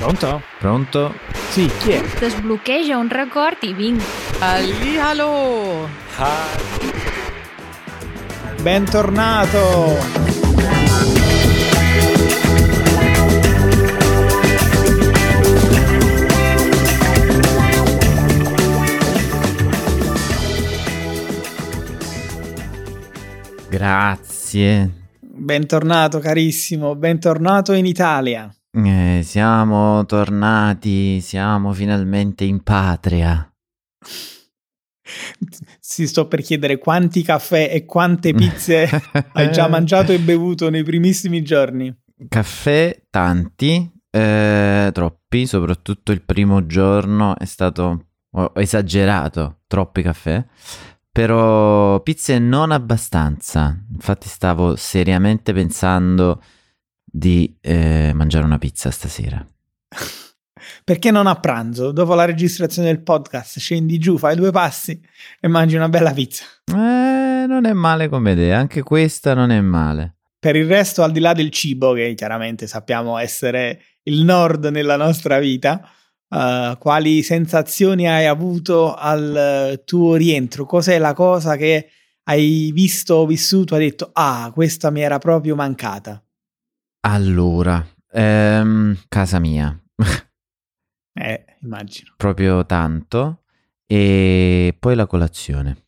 Pronto? Pronto? Sì, chi è? Desbloqueja un record i vinc. Allihalo! Bentornato! Grazie. Bentornato carissimo, bentornato in Italia. Eh, siamo tornati, siamo finalmente in patria. Si sto per chiedere quanti caffè e quante pizze hai già mangiato e bevuto nei primissimi giorni. Caffè tanti, eh, troppi, soprattutto il primo giorno è stato ho esagerato, troppi caffè. Però pizze non abbastanza. Infatti stavo seriamente pensando di eh, mangiare una pizza stasera. Perché non a pranzo, dopo la registrazione del podcast, scendi giù, fai due passi e mangi una bella pizza. Eh, non è male come idea, anche questa non è male. Per il resto, al di là del cibo, che chiaramente sappiamo essere il nord nella nostra vita, uh, quali sensazioni hai avuto al tuo rientro? Cos'è la cosa che hai visto o vissuto? Hai detto, ah, questa mi era proprio mancata. Allora, ehm, casa mia. eh, immagino. Proprio tanto. E poi la colazione.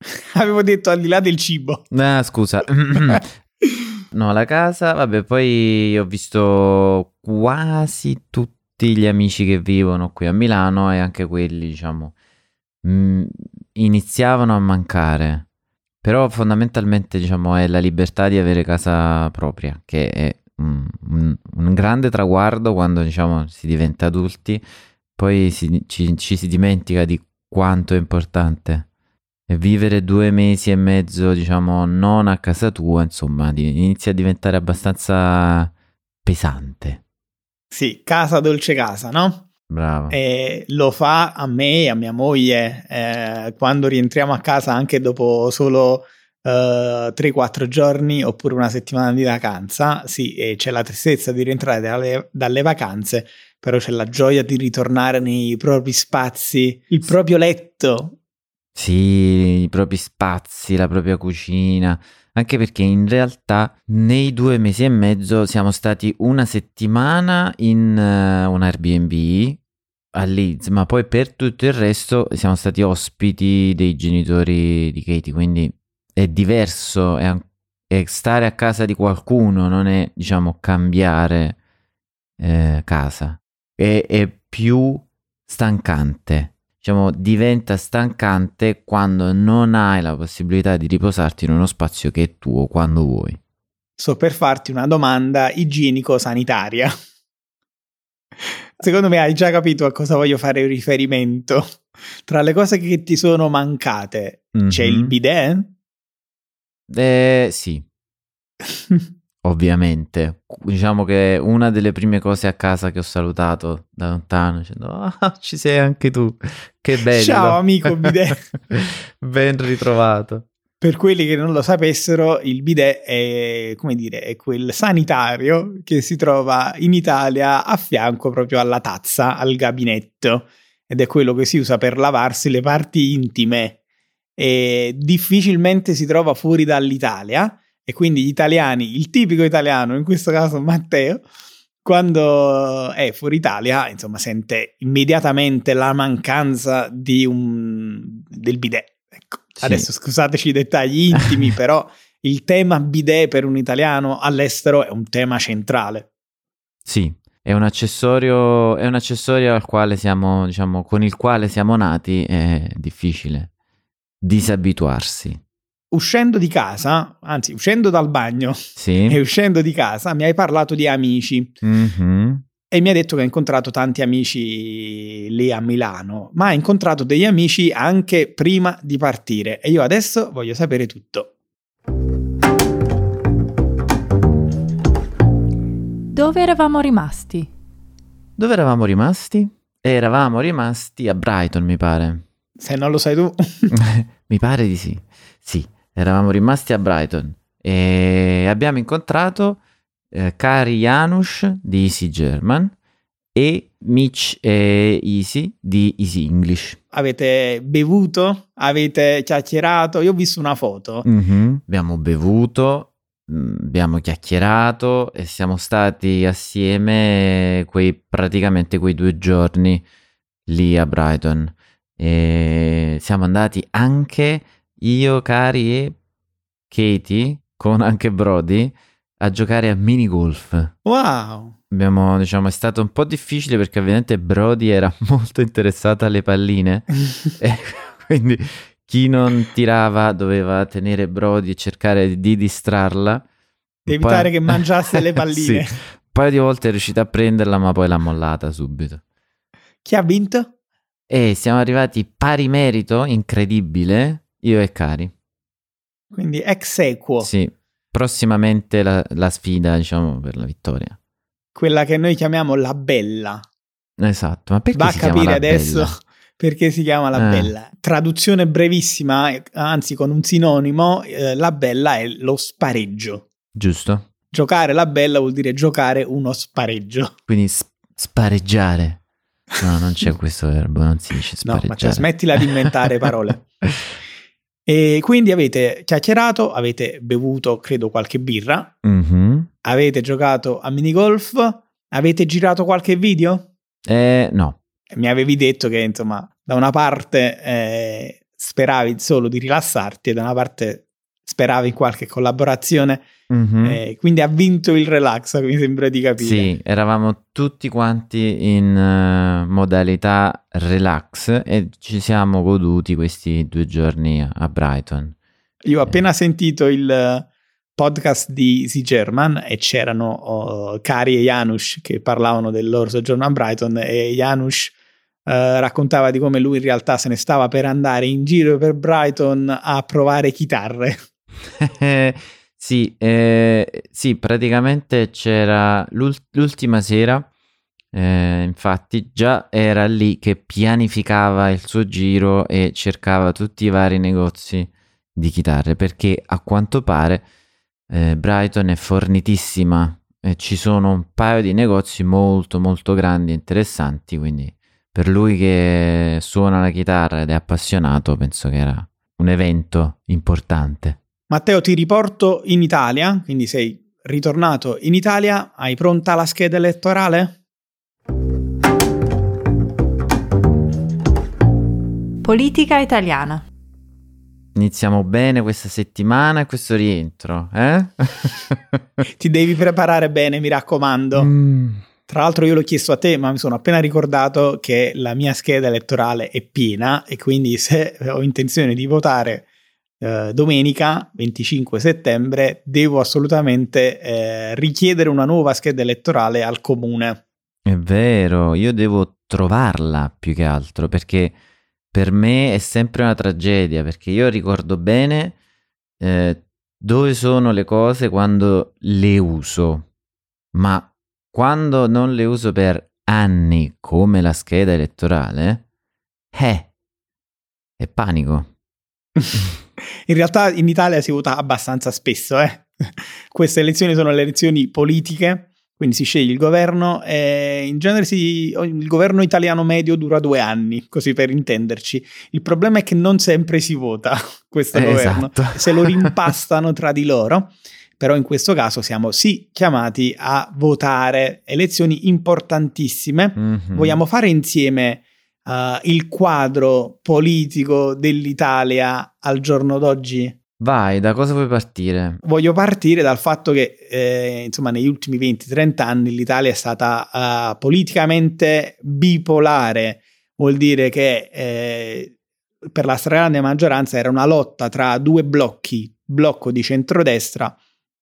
Avevo detto al di là del cibo. Ah, scusa. no, la casa, vabbè, poi ho visto quasi tutti gli amici che vivono qui a Milano e anche quelli, diciamo, mh, iniziavano a mancare. Però fondamentalmente, diciamo, è la libertà di avere casa propria, che è un, un, un grande traguardo quando, diciamo, si diventa adulti. Poi si, ci, ci si dimentica di quanto è importante. E vivere due mesi e mezzo, diciamo, non a casa tua, insomma, inizia a diventare abbastanza pesante. Sì, casa dolce casa, no? Bravo. E lo fa a me e a mia moglie eh, quando rientriamo a casa anche dopo solo eh, 3-4 giorni oppure una settimana di vacanza. Sì, e c'è la tristezza di rientrare dalle, dalle vacanze, però c'è la gioia di ritornare nei propri spazi, il proprio letto. Sì, i propri spazi, la propria cucina. Anche perché in realtà nei due mesi e mezzo siamo stati una settimana in uh, un Airbnb a Leeds, ma poi per tutto il resto siamo stati ospiti dei genitori di Katie, quindi è diverso, è, è stare a casa di qualcuno, non è diciamo cambiare eh, casa, è, è più stancante diciamo, diventa stancante quando non hai la possibilità di riposarti in uno spazio che è tuo quando vuoi. Sto per farti una domanda igienico-sanitaria. Secondo me hai già capito a cosa voglio fare riferimento. Tra le cose che ti sono mancate mm-hmm. c'è il bidet? Eh, sì. Ovviamente, diciamo che una delle prime cose a casa che ho salutato da lontano dicendo ah, ci sei anche tu, che bello. Ciao amico bidet. ben ritrovato. Per quelli che non lo sapessero, il bidet è, come dire, è quel sanitario che si trova in Italia a fianco proprio alla tazza, al gabinetto, ed è quello che si usa per lavarsi le parti intime. E difficilmente si trova fuori dall'Italia e quindi gli italiani, il tipico italiano, in questo caso Matteo, quando è fuori Italia, insomma, sente immediatamente la mancanza un, del bidet. Sì. Adesso scusateci i dettagli intimi, però il tema bidet per un italiano all'estero è un tema centrale. Sì, è un accessorio, è un accessorio al quale siamo, diciamo, con il quale siamo nati, è difficile disabituarsi uscendo di casa, anzi uscendo dal bagno sì. e uscendo di casa, mi hai parlato di amici. Mm-hmm. E mi ha detto che ha incontrato tanti amici lì a Milano, ma ha incontrato degli amici anche prima di partire. E io adesso voglio sapere tutto. Dove eravamo rimasti? Dove eravamo rimasti? Eravamo rimasti a Brighton, mi pare. Se non lo sai tu. mi pare di sì. Sì, eravamo rimasti a Brighton e abbiamo incontrato eh, Kari Janusz di Easy German e Mitch e Easy di Easy English. Avete bevuto? Avete chiacchierato? Io ho visto una foto. Mhm. Abbiamo bevuto, mm, abbiamo chiacchierato e siamo stati assieme quei, praticamente quei due giorni lì a Brighton. E siamo andati anche io, Cari e Katie, con anche Brody, a giocare a mini golf. Wow! Abbiamo, diciamo, è stato un po' difficile perché ovviamente Brody era molto interessato alle palline e quindi chi non tirava doveva tenere Brody e cercare di distrarla. Di Poi- evitare che mangiasse le palline. Sì. Un paio di volte è riuscito a prenderla, ma poi l'ha mollata subito. Chi ha vinto? E siamo arrivati pari merito, incredibile, io e Cari. Quindi ex equo, Sì, prossimamente la, la sfida, diciamo, per la vittoria. quella che noi chiamiamo la bella. Esatto, ma perché Va a si chiama capire la adesso Bella? perché si chiama la Eh. bella. Traduzione brevissima, eh, anzi con un sinonimo, eh, la bella è lo spareggio. Giusto? Giocare la bella vuol dire giocare uno spareggio. Quindi s- spareggiare. No, non c'è questo verbo, non si dice No, spareggiare. ma cioè, smettila di inventare parole. E quindi avete chiacchierato, avete bevuto, credo, qualche birra, Mhm. avete giocato a minigolf, avete girato qualche video? Eh, no. Mi avevi detto che, insomma, da una parte eh, speravi solo di rilassarti e da una parte speravi in qualche collaborazione, Mhm. eh, quindi ha vinto il relax, mi sembra di capire. Sì, eravamo tutti quanti in eh, modalità relax e ci siamo goduti questi due giorni a- Brighton. Io ho appena sentito il eh, podcast di Easy German e c'erano oh, Cari e Janusz che parlavano del loro soggiorno a Brighton e Janusz eh, raccontava di come lui in realtà se ne stava per andare in giro per Brighton a provare chitarre. sì, eh, sì, praticamente c'era l'ul- l'ultima sera, eh, infatti già era lì che pianificava il suo giro e cercava tutti i vari negozi di chitarre perché a quanto pare eh, Brighton è fornitissima e ci sono un paio di negozi molto molto grandi e interessanti, quindi per lui che suona la chitarra ed è appassionato penso che era un evento importante. Matteo ti riporto in Italia, quindi sei ritornato in Italia, hai pronta la scheda elettorale? Politica italiana. Iniziamo bene questa settimana e questo rientro, eh? Ti devi preparare bene, mi raccomando. Mm. Tra l'altro io l'ho chiesto a te, ma mi sono appena ricordato che la mia scheda elettorale è piena e quindi se ho intenzione di votare eh, domenica 25 settembre devo assolutamente eh, richiedere una nuova scheda elettorale al comune. È vero, io devo trovarla più che altro perché per me è sempre una tragedia perché io ricordo bene eh, dove sono le cose quando le uso, ma quando non le uso per anni come la scheda elettorale, eh, è panico. In realtà in Italia si vota abbastanza spesso, eh. Queste elezioni sono le elezioni politiche, quindi si sceglie il governo e in genere si- il governo italiano medio dura due anni, così per intenderci. Il problema è che non sempre si vota questo Eh, governo, esatto. se lo rimpastano tra di loro. Però in questo caso siamo sì chiamati a votare elezioni importantissime. Mhm. Vogliamo fare insieme uh, il quadro politico dell'Italia al giorno d'oggi? Vai, da cosa vuoi partire? Voglio partire dal fatto che, eh, insomma, negli ultimi 20-30 anni l'Italia è stata uh, politicamente bipolare, vuol dire che eh, per la stragrande maggioranza era una lotta tra due blocchi, blocco di centrodestra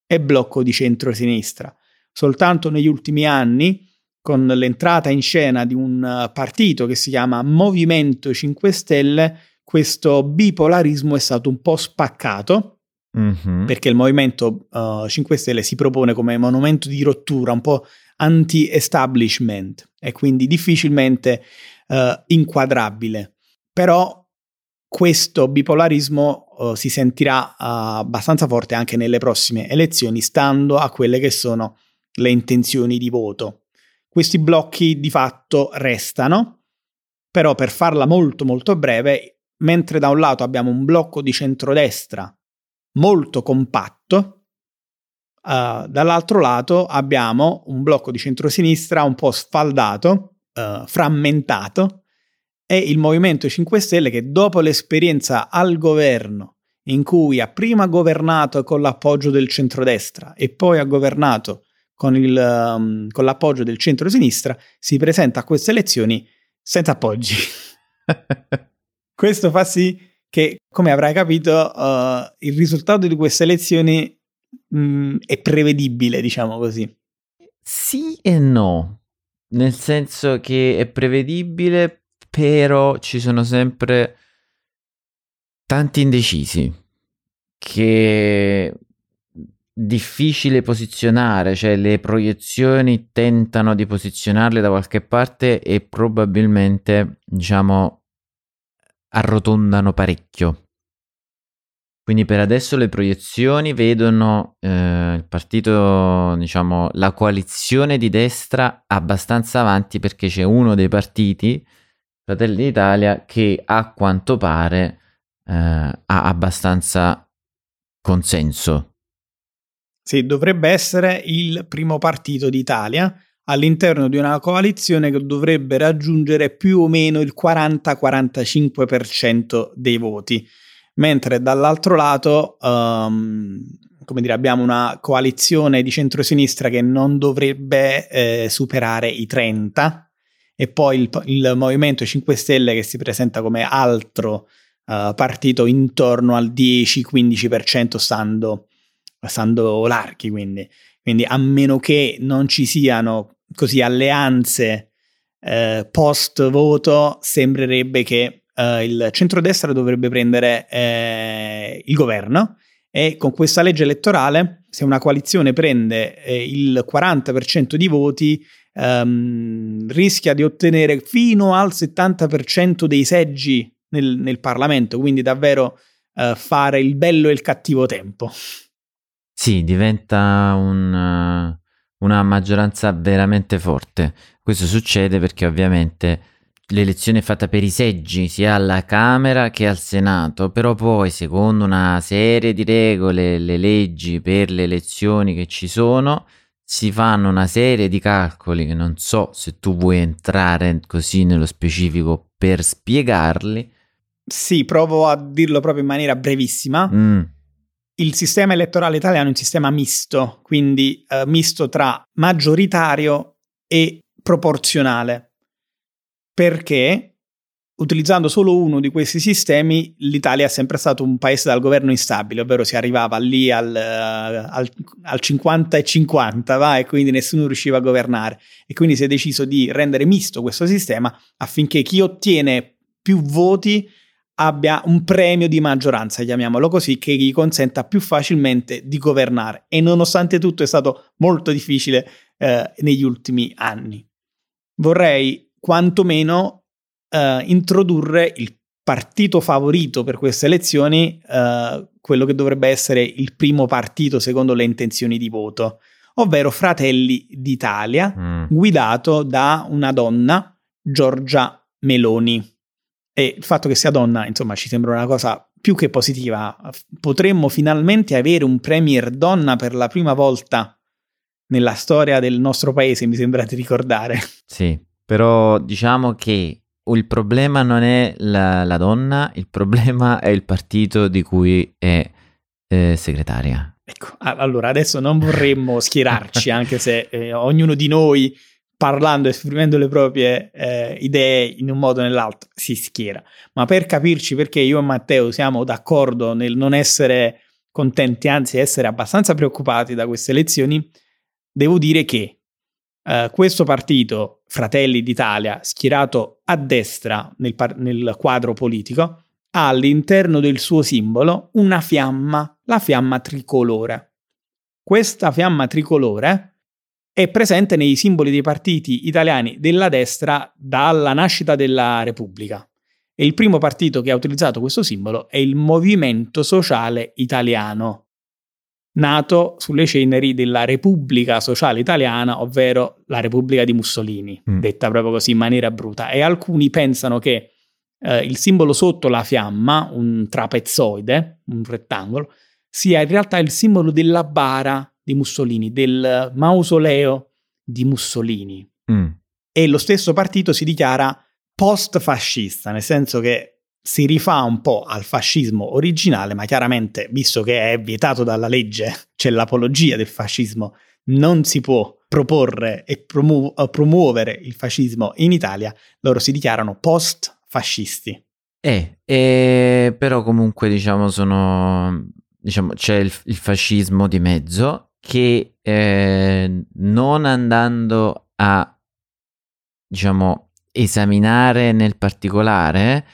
e blocco di centrosinistra. Soltanto negli ultimi anni, con l'entrata in scena di un uh, partito che si chiama Movimento 5 Stelle, questo bipolarismo è stato un po' spaccato Mhm. perché il Movimento uh, 5 Stelle si propone come monumento di rottura, un po' anti-establishment e quindi difficilmente uh, inquadrabile. Però questo bipolarismo uh, si sentirà abbastanza forte anche nelle prossime elezioni, stando a quelle che sono le intenzioni di voto. Questi blocchi di fatto restano, però per farla molto molto breve, mentre da un lato abbiamo un blocco di centrodestra molto compatto, uh, dall'altro lato abbiamo un blocco di centrosinistra un po' sfaldato, uh, frammentato, e il Movimento 5 Stelle che dopo l'esperienza al governo in cui ha prima governato con l'appoggio del centrodestra e poi ha governato con, il, um, con l'appoggio del centro-sinistra, si presenta a queste elezioni senza appoggi. Questo fa sì che, come avrai capito, uh, il risultato di queste elezioni mh, mm, è prevedibile, diciamo così. Sì e no, nel senso che è prevedibile, però ci sono sempre tanti indecisi che difficile posizionare, cioè le proiezioni tentano di posizionarle da qualche parte e probabilmente, diciamo, arrotondano parecchio. Quindi per adesso le proiezioni vedono eh, il partito, diciamo, la coalizione di destra abbastanza avanti perché c'è uno dei partiti, Fratelli d'Italia, che a quanto pare eh, ha abbastanza consenso. Sì, dovrebbe essere il primo partito d'Italia all'interno di una coalizione che dovrebbe raggiungere più o meno il 40-45% dei voti, mentre dall'altro lato, um, come dire, abbiamo una coalizione di centrosinistra che non dovrebbe eh, superare i 30 e poi il, il Movimento 5 Stelle che si presenta come altro uh, partito intorno al 10-15% stando, stando larghi, quindi. quindi a meno che non ci siano così alleanze eh, post voto, sembrerebbe che eh, il centrodestra dovrebbe prendere eh, il governo e con questa legge elettorale, se una coalizione prende eh, il 40% di voti, ehm, rischia di ottenere fino al 70% dei seggi nel, nel Parlamento, quindi davvero uh, fare il bello e il cattivo tempo. Sì, diventa un, uh, una maggioranza veramente forte. Questo succede perché ovviamente l'elezione è fatta per i seggi sia alla Camera che al Senato, però poi secondo una serie di regole, le leggi per le elezioni che ci sono, si fanno una serie di calcoli che non so se tu vuoi entrare così nello specifico per spiegarli, sì, provo a dirlo proprio in maniera brevissima. Mm. Il sistema elettorale italiano è un sistema misto, quindi eh, misto tra maggioritario e proporzionale. Perché utilizzando solo uno di questi sistemi, l'Italia è sempre stato un paese dal governo instabile, ovvero si arrivava lì al, uh, al, al 50 e 50, va, e quindi nessuno riusciva a governare. E quindi si è deciso di rendere misto questo sistema affinché chi ottiene più voti abbia un premio di maggioranza, chiamiamolo così, che gli consenta più facilmente di governare e nonostante tutto è stato molto difficile eh, negli ultimi anni. Vorrei quantomeno eh, introdurre il partito favorito per queste elezioni, eh, quello che dovrebbe essere il primo partito secondo le intenzioni di voto, ovvero Fratelli d'Italia, mm. guidato da una donna, Giorgia Meloni. E il fatto che sia donna, insomma, ci sembra una cosa più che positiva. Potremmo finalmente avere un premier donna per la prima volta nella storia del nostro paese, mi sembra di ricordare. Sì, però diciamo che il problema non è la, la donna, il problema è il partito di cui è eh, segretaria. Ecco, allora adesso non vorremmo schierarci, anche se eh, ognuno di noi parlando, esprimendo le proprie eh, idee in un modo o nell'altro, si schiera. Ma per capirci perché io e Matteo siamo d'accordo nel non essere contenti, anzi essere abbastanza preoccupati da queste elezioni, devo dire che eh, questo partito, Fratelli d'Italia, schierato a destra nel, par- nel quadro politico, ha all'interno del suo simbolo una fiamma, la fiamma tricolore. Questa fiamma tricolore è presente nei simboli dei partiti italiani della destra dalla nascita della Repubblica. E il primo partito che ha utilizzato questo simbolo è il Movimento Sociale Italiano. nato sulle ceneri della Repubblica Sociale Italiana, ovvero la Repubblica di Mussolini, Mm. detta proprio così in maniera bruta. E alcuni pensano che eh, il simbolo sotto la fiamma, un trapezzoide, un rettangolo, sia in realtà il simbolo della bara di Mussolini, del mausoleo di Mussolini. Mm. E lo stesso partito si dichiara post-fascista, nel senso che si rifà un po' al fascismo originale, ma chiaramente, visto che è vietato dalla legge, c'è l'apologia del fascismo, non si può proporre e promu- eh, promuovere il fascismo in Italia, loro si dichiarano post-fascisti. Eh, eh, però comunque diciamo sono, diciamo c'è il, il fascismo di mezzo che eh, non andando a, diciamo, esaminare nel particolare,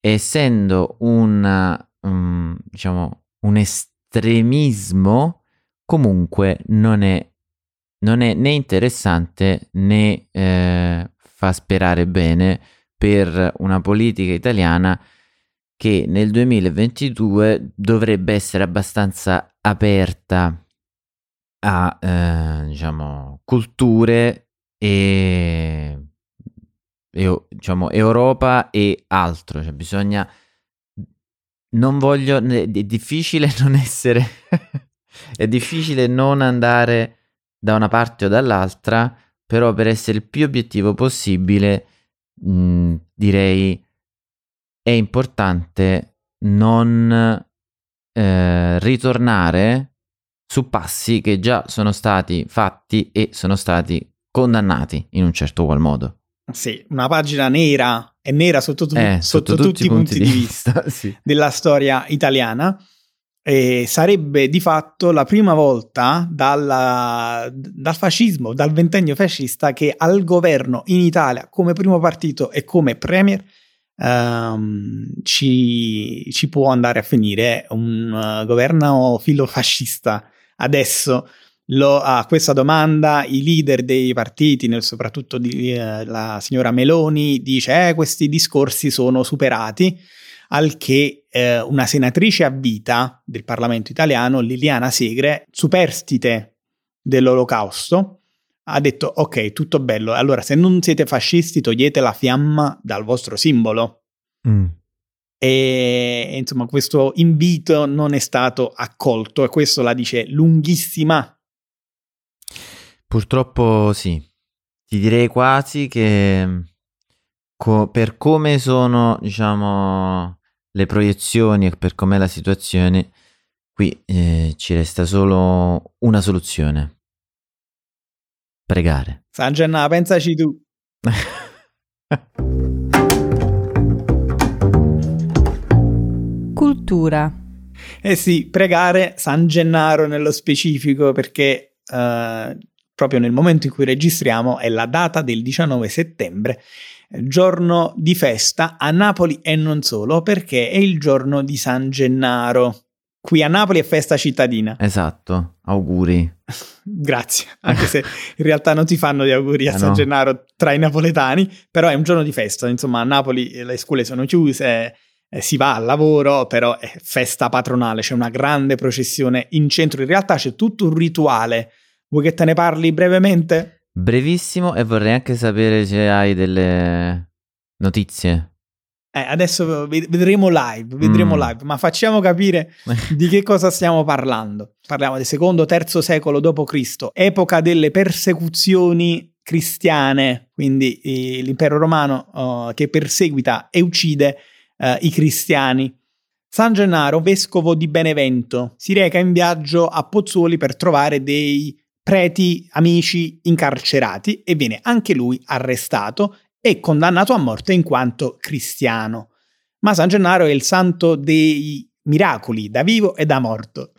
essendo un, um, diciamo, un estremismo, comunque non è, non è né interessante né eh, fa sperare bene per una politica italiana che nel 2022 dovrebbe essere abbastanza aperta a eh, diciamo culture e, e, diciamo Europa e altro. Cioè bisogna non voglio è difficile non essere è difficile non andare da una parte o dall'altra però per essere il più obiettivo possibile mh, mm, direi è importante non eh, ritornare su passi che già sono stati fatti e sono stati condannati in un certo qual modo. Sì, una pagina nera e nera sotto, tu- Eh, sotto tutti, i punti, di vista, sì. della storia italiana. E sarebbe di fatto la prima volta dalla- dal fascismo, dal ventennio fascista, che al governo in Italia, come primo partito e come premier, ehm, ci, ci può andare a finire un eh, governo filofascista. Adesso lo- a questa domanda i leader dei partiti, soprattutto di, eh, la signora Meloni, dice eh, questi discorsi sono superati, al che eh, una senatrice a vita del Parlamento italiano, Liliana Segre, superstite dell'olocausto, ha detto ok, tutto bello, allora se non siete fascisti togliete la fiamma dal vostro simbolo. Mm. E insomma questo invito non è stato accolto e questo la dice lunghissima Purtroppo sì, ti direi quasi che co- per come sono, diciamo, le proiezioni e per com'è la situazione, qui eh, ci resta solo una soluzione. Pregare. San Gennà, pensaci tu. Cultura. Eh sì, pregare San Gennaro nello specifico perché eh, proprio nel momento in cui registriamo è la data del 19 settembre, giorno di festa a Napoli e non solo perché è il giorno di San Gennaro. Qui a Napoli è festa cittadina. Esatto, auguri. Grazie, anche se in realtà non si fanno gli auguri a Ah, San no. Gennaro tra i napoletani, però è un giorno di festa, insomma a Napoli eh, le scuole sono chiuse, eh, si va al lavoro, però è festa patronale, c'è una grande processione in centro, in realtà c'è tutto un rituale. Vuoi che te ne parli brevemente? Brevissimo e vorrei anche sapere se hai delle notizie. Eh, adesso ved- vedremo live, vedremo Mm. live, ma facciamo capire di che cosa stiamo parlando. Parliamo del secondo, terzo secolo d.C., epoca delle persecuzioni cristiane, quindi eh, l'impero romano eh, che perseguita e uccide eh, i cristiani. San Gennaro, vescovo di Benevento, si reca in viaggio a Pozzuoli per trovare dei preti amici incarcerati e viene anche lui arrestato e condannato a morte in quanto cristiano. Ma San Gennaro è il santo dei miracoli, da vivo e da morto.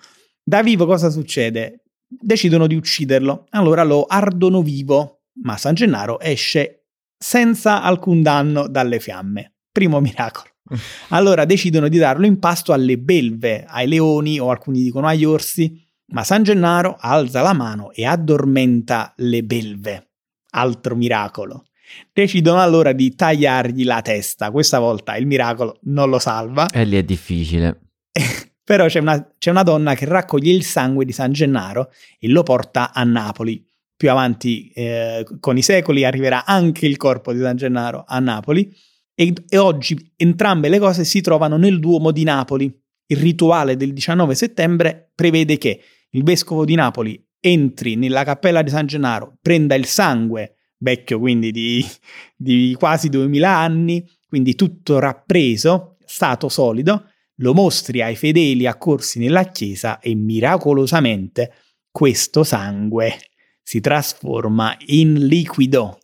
Da vivo cosa succede? Decidono di ucciderlo, allora lo ardono vivo, ma San Gennaro esce senza alcun danno dalle fiamme. Primo miracolo. Allora decidono di darlo in pasto alle belve, ai leoni o alcuni dicono agli orsi, ma San Gennaro alza la mano e addormenta le belve. Altro miracolo. Decidono allora di tagliargli la testa. Questa volta il miracolo non lo salva. E lì è difficile. Però c'è una, c'è una donna che raccoglie il sangue di San Gennaro e lo porta a Napoli. Più avanti, eh, con i secoli, arriverà anche il corpo di San Gennaro a Napoli e, e oggi entrambe le cose si trovano nel Duomo di Napoli. Il rituale del 19 settembre prevede che il vescovo di Napoli entri nella cappella di San Gennaro, prenda il sangue, vecchio quindi di, di quasi 2000 anni, quindi tutto rappreso, stato solido, lo mostri ai fedeli accorsi nella chiesa e miracolosamente questo sangue si trasforma in liquido,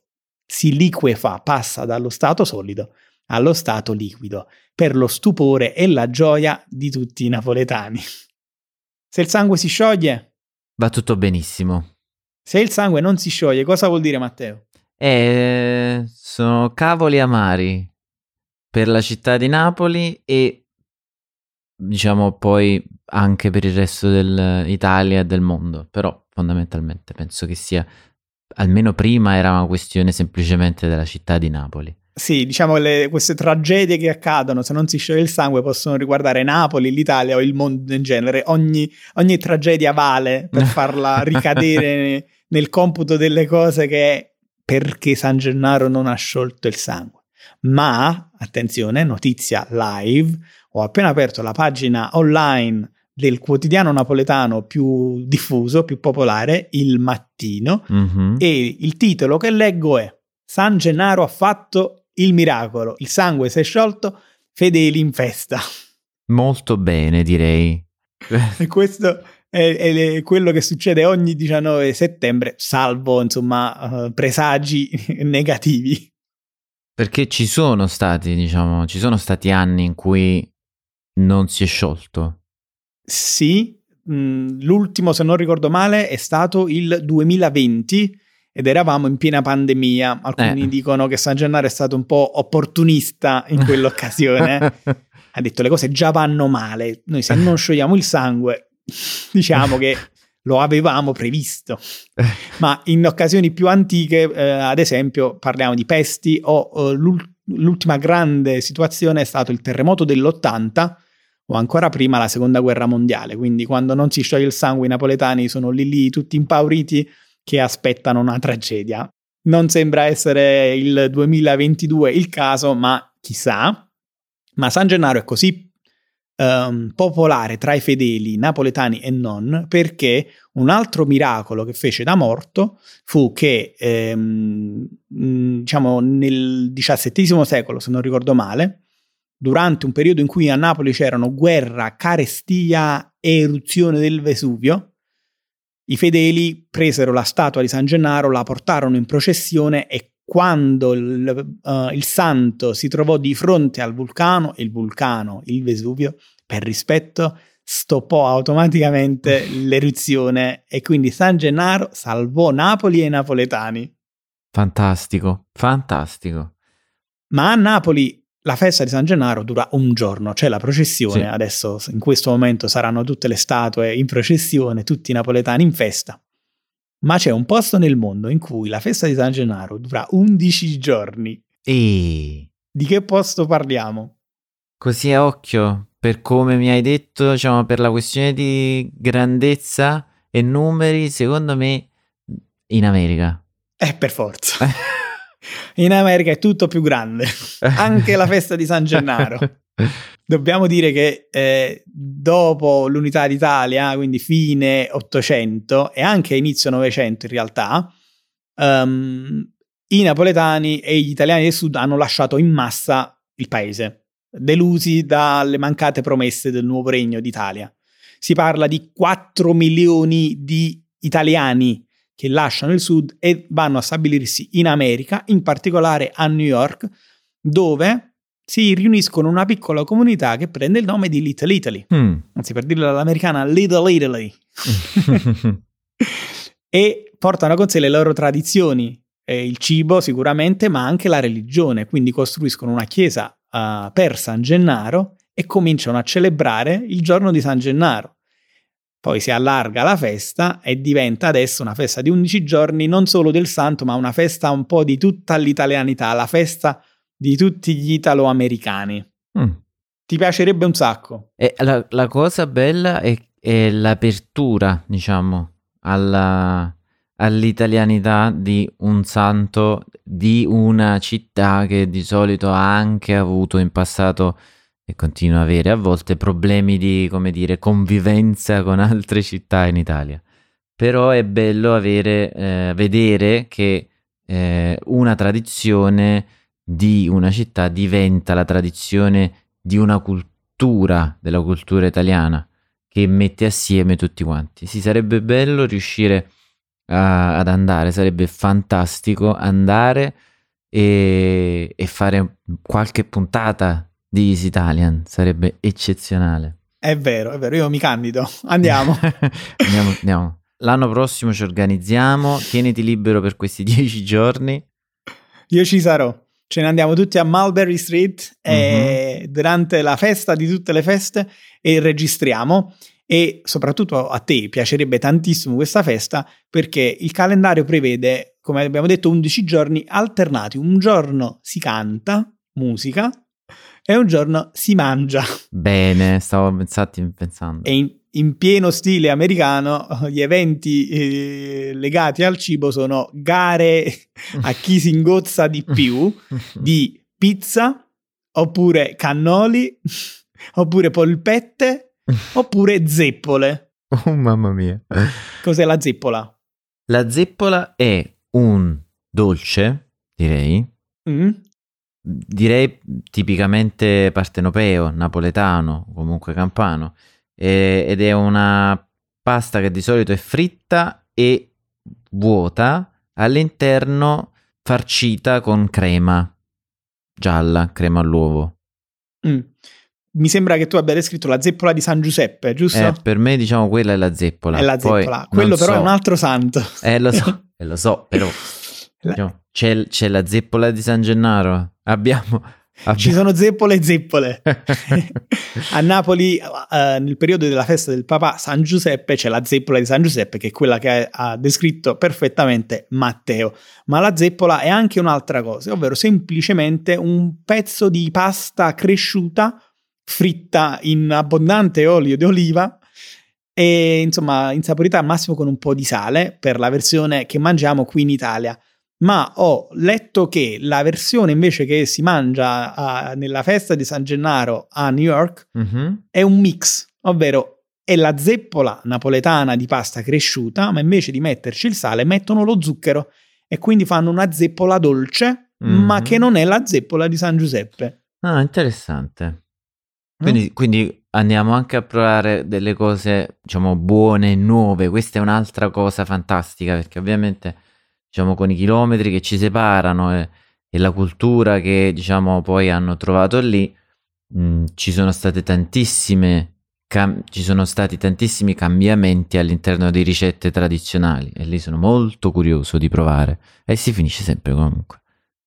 si liquefa, passa dallo stato solido allo stato liquido, per lo stupore e la gioia di tutti i napoletani. Se il sangue si scioglie, va tutto benissimo. Se il sangue non si scioglie, cosa vuol dire Matteo? Eh, sono cavoli amari per la città di Napoli e diciamo poi anche per il resto dell'Italia e del mondo, però fondamentalmente penso che sia almeno prima era una questione semplicemente della città di Napoli. Sì, diciamo che queste tragedie che accadono, se non si scioglie il sangue, possono riguardare Napoli, l'Italia o il mondo in genere. Ogni, ogni tragedia vale per farla ricadere nel computo delle cose che è perché San Gennaro non ha sciolto il sangue. Ma, attenzione, notizia live, ho appena aperto la pagina online del quotidiano napoletano più diffuso, più popolare, Il Mattino, mm-hmm. e il titolo che leggo è San Gennaro ha fatto il miracolo, il sangue si è sciolto, fedeli in festa. Molto bene, direi. e questo è, è, quello che succede ogni 19 settembre, salvo insomma uh, presagi negativi. Perché ci sono stati, diciamo, ci sono stati anni in cui non si è sciolto. Sì, mh, mm, l'ultimo, se non ricordo male, è stato il 2020 ed eravamo in piena pandemia. Alcuni eh. dicono che San Gennaro è stato un po' opportunista in quell'occasione. ha detto le cose già vanno male, noi se non sciogliamo il sangue diciamo che lo avevamo previsto. Ma in occasioni più antiche, eh, ad esempio, parliamo di pesti o uh, l'ultima grande situazione è stato il terremoto dell'80 o ancora prima la seconda guerra mondiale, quindi quando non si scioglie il sangue i napoletani sono lì lì tutti impauriti che aspettano una tragedia. Non sembra essere il 2022 il caso, ma chissà. Ma San Gennaro è così um, popolare tra i fedeli napoletani e non perché un altro miracolo che fece da morto fu che, ehm, diciamo, nel XVII secolo, se non ricordo male, durante un periodo in cui a Napoli c'erano guerra, carestia e eruzione del Vesuvio, i fedeli presero la statua di San Gennaro, la portarono in processione e quando il, uh, il, santo si trovò di fronte al vulcano, il vulcano, il Vesuvio, per rispetto, stoppò automaticamente l'eruzione e quindi San Gennaro salvò Napoli e i napoletani. Fantastico, fantastico. Ma a Napoli la festa di San Gennaro dura un giorno, c'è la processione, sì. adesso in questo momento saranno tutte le statue in processione, tutti i napoletani in festa. Ma c'è un posto nel mondo in cui la festa di San Gennaro dura 11 giorni. E... Di che posto parliamo? Così a occhio, per come mi hai detto, diciamo, per la questione di grandezza e numeri, secondo me in America. Eh, per forza. in America è tutto più grande, anche la festa di San Gennaro. Dobbiamo dire che eh, dopo l'unità d'Italia, quindi fine 800 e anche inizio 900 in realtà, um, i napoletani e gli italiani del sud hanno lasciato in massa il paese, delusi dalle mancate promesse del nuovo regno d'Italia. Si parla di 4 milioni di italiani che lasciano il sud e vanno a stabilirsi in America, in particolare a New York, dove si riuniscono una piccola comunità che prende il nome di Little Italy. Mm. Anzi, per dirla all'americana, Little Italy. e portano con sé le loro tradizioni, eh, il cibo sicuramente, ma anche la religione. Quindi costruiscono una chiesa uh, per San Gennaro e cominciano a celebrare il giorno di San Gennaro. Poi si allarga la festa e diventa adesso una festa di 11 giorni, non solo del santo, ma una festa un po' di tutta l'italianità, la festa di tutti gli italo-americani. Mm. Ti piacerebbe un sacco. E la, la cosa bella è, è l'apertura, diciamo, alla, all'italianità di un santo di una città che di solito ha anche avuto in passato e continua a avere a volte problemi di, come dire, convivenza con altre città in Italia. Però è bello avere, eh, vedere che eh, una tradizione di una città diventa la tradizione di una cultura, della cultura italiana, che mette assieme tutti quanti. Sì, sarebbe bello riuscire a, ad andare, sarebbe fantastico andare e, e fare qualche puntata di Easy Italian, sarebbe eccezionale. È vero, è vero, io mi candido. Andiamo. andiamo, andiamo. L'anno prossimo ci organizziamo, tieniti libero per questi dieci giorni. Io ci sarò. Ce ne andiamo tutti a Mulberry Street mm-hmm. durante la festa di tutte le feste e registriamo e soprattutto a te piacerebbe tantissimo questa festa perché il calendario prevede, come abbiamo detto, 11 giorni alternati. Un giorno si canta musica e un giorno si mangia. Bene, stavo pensando. E in, in pieno stile americano gli eventi eh, legati al cibo sono gare a chi si ingozza di più di pizza, oppure cannoli, oppure polpette, oppure zeppole. Oh mamma mia. Cos'è la zeppola? La zeppola è un dolce, direi, mm direi tipicamente partenopeo, napoletano, comunque campano, e, ed è una pasta che di solito è fritta e vuota, all'interno farcita con crema gialla, crema all'uovo. Mm. Mi sembra che tu abbia descritto la zeppola di San Giuseppe, giusto? Eh, per me diciamo quella è la zeppola. È la zeppola, Poi, quello però so. è un altro santo. Eh lo so, eh, lo so però... Diciamo, c'è, c'è, la zeppola di San Gennaro. Abbiamo, abbiamo... Ci sono zeppole e zeppole. a Napoli, uh, nel periodo della festa del papà San Giuseppe, c'è la zeppola di San Giuseppe, che è quella che ha descritto perfettamente Matteo. Ma la zeppola è anche un'altra cosa, ovvero semplicemente un pezzo di pasta cresciuta, fritta in abbondante olio di oliva e insomma insaporita al massimo con un po' di sale per la versione che mangiamo qui in Italia ma ho letto che la versione invece che si mangia a, nella festa di San Gennaro a New York mm-hmm. è un mix, ovvero è la zeppola napoletana di pasta cresciuta, ma invece di metterci il sale mettono lo zucchero e quindi fanno una zeppola dolce, mm-hmm. ma che non è la zeppola di San Giuseppe. Ah, interessante. Quindi, mm? quindi, andiamo anche a provare delle cose, diciamo, buone nuove. Questa è un'altra cosa fantastica perché ovviamente diciamo, con i chilometri che ci separano e, e la cultura che, diciamo, poi hanno trovato lì, mh, ci sono state tantissime Cam- ci sono stati tantissimi cambiamenti all'interno di ricette tradizionali e lì sono molto curioso di provare e si finisce sempre comunque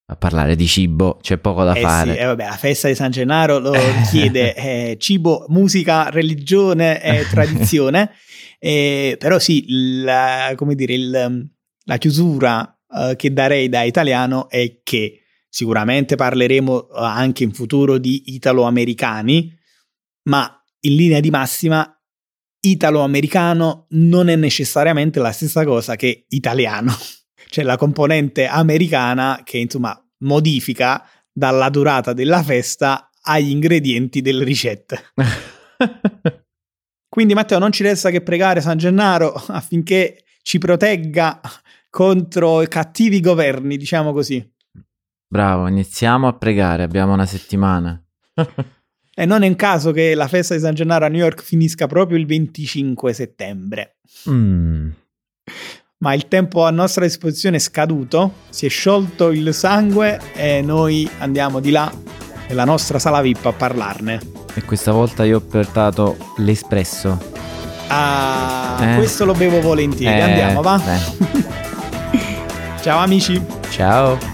a parlare di cibo, c'è poco da eh fare. Sì, eh vabbè, la festa di San Gennaro lo chiede eh, cibo, musica, religione e tradizione, eh, però sì, la, come dire, il, la chiusura uh, che darei da italiano è che sicuramente parleremo uh, anche in futuro di italo-americani, ma in linea di massima italo-americano non è necessariamente la stessa cosa che italiano. C'è la componente americana che insomma modifica dalla durata della festa agli ingredienti delle ricette. Quindi Matteo non ci resta che pregare San Gennaro affinché ci protegga contro i cattivi governi, diciamo così. Bravo, iniziamo a pregare, abbiamo una settimana. e non è un caso che la festa di San Gennaro a New York finisca proprio il 25 settembre. Mm. Ma il tempo a nostra disposizione è scaduto, si è sciolto il sangue e noi andiamo di là nella nostra sala VIP a parlarne. E questa volta io ho portato l'espresso. Ah, eh. questo lo bevo volentieri. Eh, Andiamo, va? Ciao amici. Ciao.